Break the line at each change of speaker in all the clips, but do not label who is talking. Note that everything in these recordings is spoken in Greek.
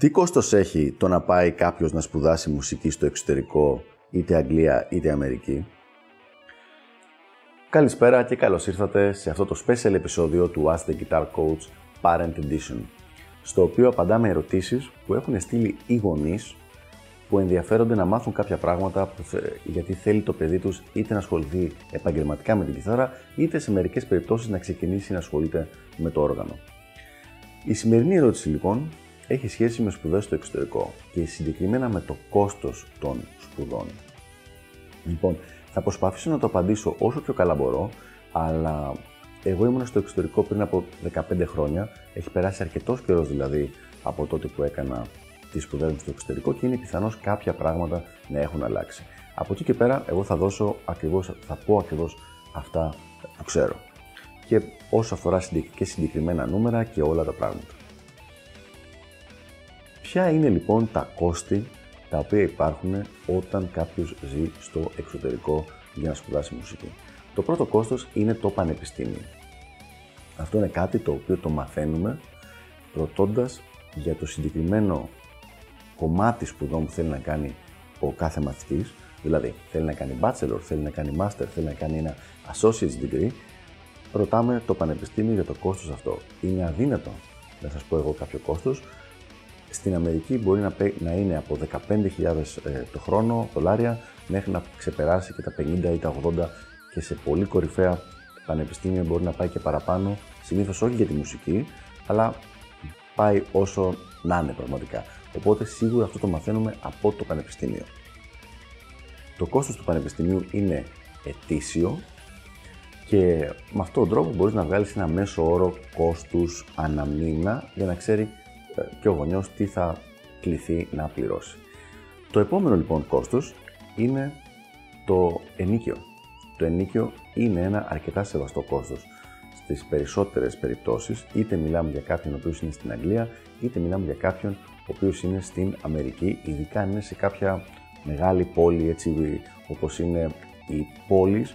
Τι κόστος έχει το να πάει κάποιος να σπουδάσει μουσική στο εξωτερικό, είτε Αγγλία είτε Αμερική; Καλησπέρα και καλώς ήρθατε σε αυτό το special επεισόδιο του Ask the Guitar Coach Parent Edition, στο οποίο απαντάμε ερωτήσεις που έχουν στείλει οι γονείς που ενδιαφέρονται να μάθουν κάποια πράγματα γιατί θέλει το παιδί τους είτε να ασχοληθεί επαγγελματικά με την κιθάρα είτε σε μερικές περιπτώσεις να ξεκινήσει να ασχολείται με το όργανο. Η σημερινή ερώτηση λοιπόν έχει σχέση με σπουδές στο εξωτερικό και συγκεκριμένα με το κόστος των σπουδών. Λοιπόν, θα προσπαθήσω να το απαντήσω όσο πιο καλά μπορώ, αλλά εγώ ήμουν στο εξωτερικό πριν από 15 χρόνια, έχει περάσει αρκετός καιρός δηλαδή από τότε που έκανα τις σπουδές μου στο εξωτερικό και είναι πιθανώς κάποια πράγματα να έχουν αλλάξει. Από εκεί και πέρα, εγώ θα δώσω ακριβώς, θα πω ακριβώς αυτά που ξέρω. Και όσο αφορά και συγκεκριμένα νούμερα και όλα τα πράγματα. Ποια είναι λοιπόν τα κόστη τα οποία υπάρχουν όταν κάποιος ζει στο εξωτερικό για να σπουδάσει μουσική; Το πρώτο κόστος είναι το πανεπιστήμιο. Αυτό είναι κάτι το οποίο το μαθαίνουμε ρωτώντας για το συγκεκριμένο κομμάτι σπουδών που θέλει να κάνει ο κάθε μαθητής, δηλαδή θέλει να κάνει bachelor, θέλει να κάνει master, θέλει να κάνει ένα associate degree, ρωτάμε το πανεπιστήμιο για το κόστος αυτό. Είναι αδύνατο να σας πω εγώ κάποιο κόστος, στην Αμερική μπορεί να, να είναι από 15.000 ε, το χρόνο δολάρια μέχρι να ξεπεράσει και τα 50 ή τα 80 και σε πολύ κορυφαία πανεπιστήμια μπορεί να πάει και παραπάνω, συνήθως όχι για τη μουσική, αλλά πάει όσο να είναι πραγματικά. Οπότε σίγουρα αυτό το μαθαίνουμε από το πανεπιστήμιο. Το κόστος του πανεπιστημίου είναι ετήσιο και με αυτόν τον τρόπο μπορείς να βγάλεις ένα μέσο όρο κόστους αναμήνα για να ξέρει και ο γονιός τι θα κληθεί να πληρώσει. Το επόμενο λοιπόν κόστος είναι το ενίκιο. Το ενίκιο είναι ένα αρκετά σεβαστό κόστος. Στις περισσότερες περιπτώσεις, είτε μιλάμε για κάποιον ο οποίος είναι στην Αγγλία, είτε μιλάμε για κάποιον ο οποίος είναι στην Αμερική, ειδικά αν είναι σε κάποια μεγάλη πόλη, έτσι όπως είναι οι πόλεις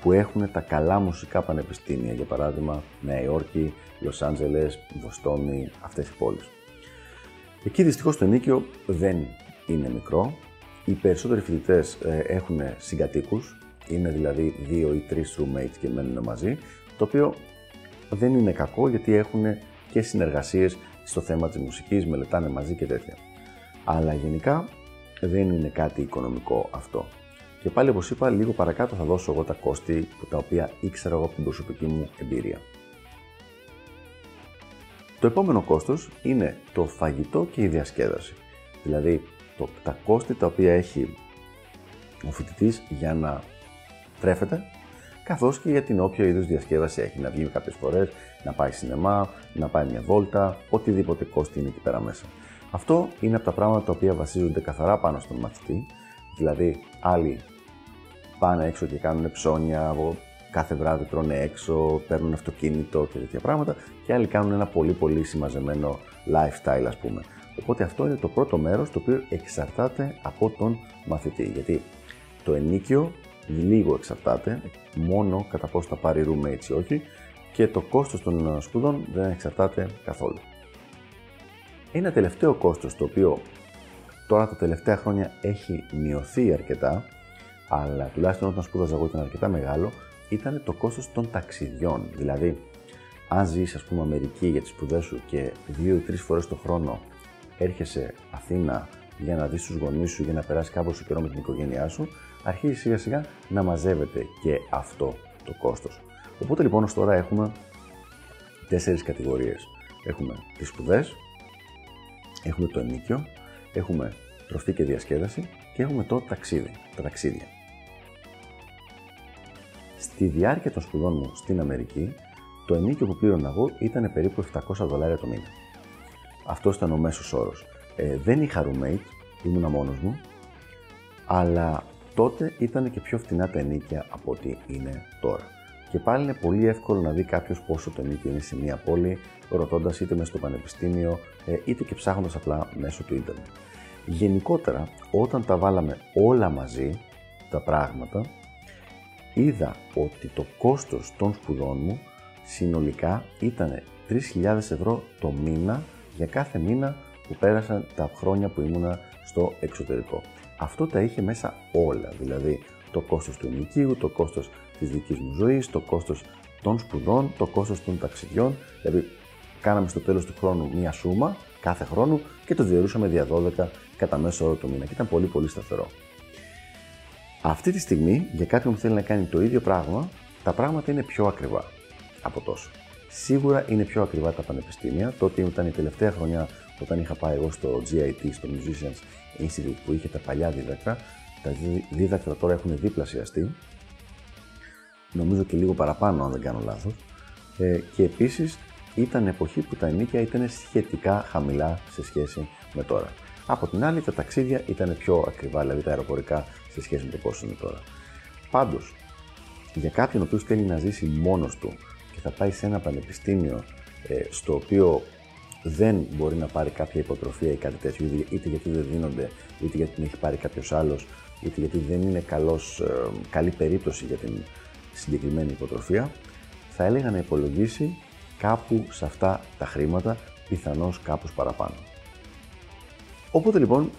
που έχουν τα καλά μουσικά πανεπιστήμια, για παράδειγμα Νέα Υόρκη, Λος Άντζελες, Βοστόνη, αυτές οι πόλεις. Εκεί δυστυχώς το ενίκιο δεν είναι μικρό. Οι περισσότεροι φοιτητές ε, έχουν συγκατοίκους, είναι δηλαδή δύο ή τρεις roommates και μένουν μαζί, το οποίο δεν είναι κακό γιατί έχουν και συνεργασίες στο θέμα της μουσικής, μελετάνε μαζί και τέτοια. Αλλά γενικά δεν είναι κάτι οικονομικό αυτό. Και πάλι όπως είπα, λίγο παρακάτω θα δώσω εγώ τα κόστη τα οποία ήξερα εγώ από την προσωπική μου εμπειρία. Το επόμενο κόστος είναι το φαγητό και η διασκέδαση. Δηλαδή το, τα κόστη τα οποία έχει ο φοιτητής για να τρέφεται, καθώς και για την όποια είδους διασκέδαση έχει. Να βγει κάποιες φορές, να πάει σινεμά, να πάει μια βόλτα, οτιδήποτε κόστη είναι εκεί πέρα μέσα. Αυτό είναι από τα πράγματα τα οποία βασίζονται καθαρά πάνω στον μαθητή, δηλαδή άλλοι πάνε έξω και κάνουν ψώνια, κάθε βράδυ τρώνε έξω, παίρνουν αυτοκίνητο και τέτοια πράγματα και άλλοι κάνουν ένα πολύ πολύ συμμαζεμένο lifestyle ας πούμε. Οπότε αυτό είναι το πρώτο μέρος το οποίο εξαρτάται από τον μαθητή. Γιατί το ενίκιο λίγο εξαρτάται, μόνο κατά πόσο θα πάρει roommate ή όχι και το κόστος των σπουδών δεν εξαρτάται καθόλου. Ένα τελευταίο κόστος το οποίο τώρα τα τελευταία χρόνια έχει μειωθεί αρκετά, αλλά τουλάχιστον όταν σπούδαζα εγώ ήταν αρκετά μεγάλο, ήταν το κόστος των ταξιδιών. Δηλαδή, αν ζεις, ας πούμε, Αμερική για τις σπουδές σου και δύο ή τρεις φορές το χρόνο έρχεσαι Αθήνα για να δεις τους γονείς σου, για να περάσεις κάποιο καιρό με την οικογένειά σου, αρχίζει σιγά σιγά να μαζεύεται και αυτό το κόστος. Οπότε λοιπόν ως τώρα έχουμε τέσσερις κατηγορίες. Έχουμε τις σπουδές, έχουμε το ενίκιο, έχουμε τροφή και διασκέδαση και έχουμε το ταξίδι, τα ταξίδια. Στη διάρκεια των σπουδών μου στην Αμερική, το ενίκιο που πλήρωνα εγώ ήταν περίπου 700 δολάρια το μήνα. Αυτός ήταν ο μέσος όρος. Ε, δεν είχα roommate, ήμουνα μόνος μου, αλλά τότε ήταν και πιο φτηνά τα ενίκια από ό,τι είναι τώρα. Και πάλι είναι πολύ εύκολο να δει κάποιος πόσο το ενίκιο είναι σε μια πόλη, ρωτώντας είτε μέσα στο πανεπιστήμιο, ε, είτε και ψάχνοντας απλά μέσω του ίντερνετ. Γενικότερα, όταν τα βάλαμε όλα μαζί, τα πράγματα, είδα ότι το κόστος των σπουδών μου συνολικά ήταν 3.000 ευρώ το μήνα για κάθε μήνα που πέρασαν τα χρόνια που ήμουνα στο εξωτερικό. Αυτό τα είχε μέσα όλα, δηλαδή το κόστος του ενοικίου, το κόστος της δικής μου ζωής, το κόστος των σπουδών, το κόστος των ταξιδιών, δηλαδή κάναμε στο τέλος του χρόνου μία σούμα κάθε χρόνο και το διαιρούσαμε δια 12 κατά μέσο όρο το μήνα και ήταν πολύ πολύ σταθερό. Αυτή τη στιγμή, για κάποιον που θέλει να κάνει το ίδιο πράγμα, τα πράγματα είναι πιο ακριβά από τόσο. Σίγουρα είναι πιο ακριβά τα πανεπιστήμια. Τότε ήταν η τελευταία χρονιά όταν είχα πάει εγώ στο GIT, στο Musicians Institute, που είχε τα παλιά δίδακτρα. Τα δίδακτρα τώρα έχουν διπλασιαστεί. Νομίζω και λίγο παραπάνω, αν δεν κάνω λάθος. Ε, και επίσης ήταν εποχή που τα ενίκια ήταν σχετικά χαμηλά σε σχέση με τώρα. Από την άλλη, τα ταξίδια ήταν πιο ακριβά, δηλαδή τα αεροπορικά σε σχέση με το πόσο είναι τώρα. Πάντως, για κάποιον ο οποίος θέλει να ζήσει μόνος του και θα πάει σε ένα πανεπιστήμιο ε, στο οποίο δεν μπορεί να πάρει κάποια υποτροφία ή κάτι τέτοιο, είτε γιατί δεν δίνονται, είτε γιατί την έχει πάρει κάποιος άλλος, είτε γιατί δεν είναι καλός, ε, καλή περίπτωση για την συγκεκριμένη υποτροφία, θα έλεγα να υπολογίσει κάπου σε αυτά τα χρήματα, πιθανώς κάπως παραπάνω. Οπότε λοιπόν,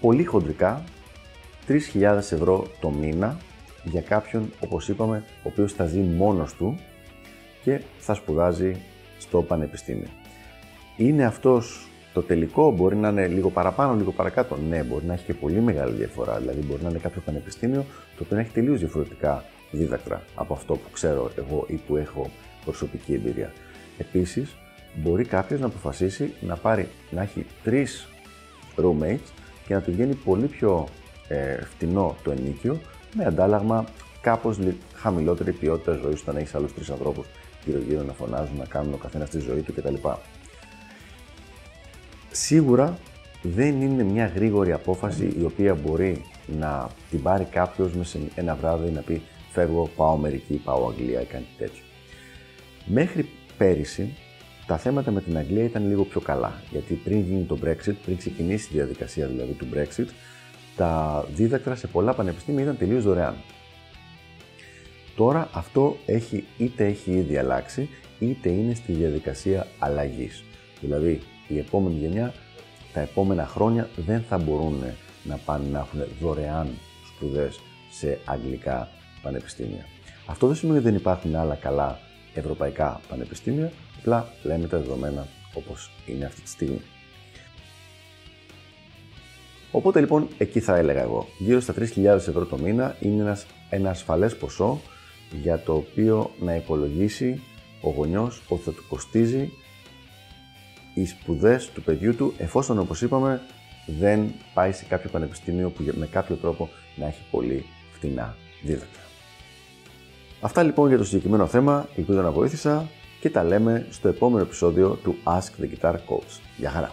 πολύ χοντρικά, 3.000 ευρώ το μήνα για κάποιον, όπως είπαμε, ο οποίος θα ζει μόνος του και θα σπουδάζει στο πανεπιστήμιο. Είναι αυτός το τελικό, μπορεί να είναι λίγο παραπάνω, λίγο παρακάτω; Ναι, μπορεί να έχει και πολύ μεγάλη διαφορά. Δηλαδή, μπορεί να είναι κάποιο πανεπιστήμιο το οποίο να έχει τελείως διαφορετικά δίδακτρα από αυτό που ξέρω εγώ ή που έχω προσωπική εμπειρία. Επίσης, μπορεί κάποιος να αποφασίσει να, πάρει, να έχει τρεις roommates και να τους βγαίνει πολύ πιο ε, φτηνό το ενίκιο με αντάλλαγμα κάπως χαμηλότερη ποιότητα ζωής όταν έχεις άλλους τρεις ανθρώπους γύρω-γύρω να φωνάζουν, να κάνουν ο καθένας τη ζωή του κτλ. Σίγουρα δεν είναι μια γρήγορη απόφαση η οποία μπορεί να την πάρει κάποιος μέσα σε ένα βράδυ να πει Φεύγω, πάω Αμερική, πάω Αγγλία ή κάτι τέτοιο. Μέχρι πέρυσι τα θέματα με την Αγγλία ήταν λίγο πιο καλά. Γιατί πριν γίνει το Brexit, πριν ξεκινήσει η διαδικασία δηλαδή του Brexit, τα δίδακτρα σε πολλά πανεπιστήμια ήταν τελείως δωρεάν. Τώρα αυτό έχει, είτε έχει ήδη αλλάξει, είτε είναι στη διαδικασία αλλαγής. Δηλαδή, η επόμενη γενιά, τα επόμενα χρόνια δεν θα μπορούν να πάνε να έχουν δωρεάν σπουδές σε αγγλικά πανεπιστήμια. Αυτό δεν σημαίνει ότι δεν υπάρχουν άλλα καλά ευρωπαϊκά πανεπιστήμια, απλά λέμε τα δεδομένα όπως είναι αυτή τη στιγμή. Οπότε λοιπόν εκεί θα έλεγα εγώ, γύρω στα 3.000 ευρώ το μήνα είναι ένας, ένα ασφαλές ποσό για το οποίο να υπολογίσει ο γονιός ότι θα του κοστίζει οι σπουδές του παιδιού του, εφόσον όπως είπαμε δεν πάει σε κάποιο πανεπιστήμιο που με κάποιο τρόπο να έχει πολύ φτηνά δίδακτρα. Αυτά λοιπόν για το συγκεκριμένο θέμα, ελπίζω να βοήθησα και τα λέμε στο επόμενο επεισόδιο του Ask the Guitar Coach. Γεια χαρά!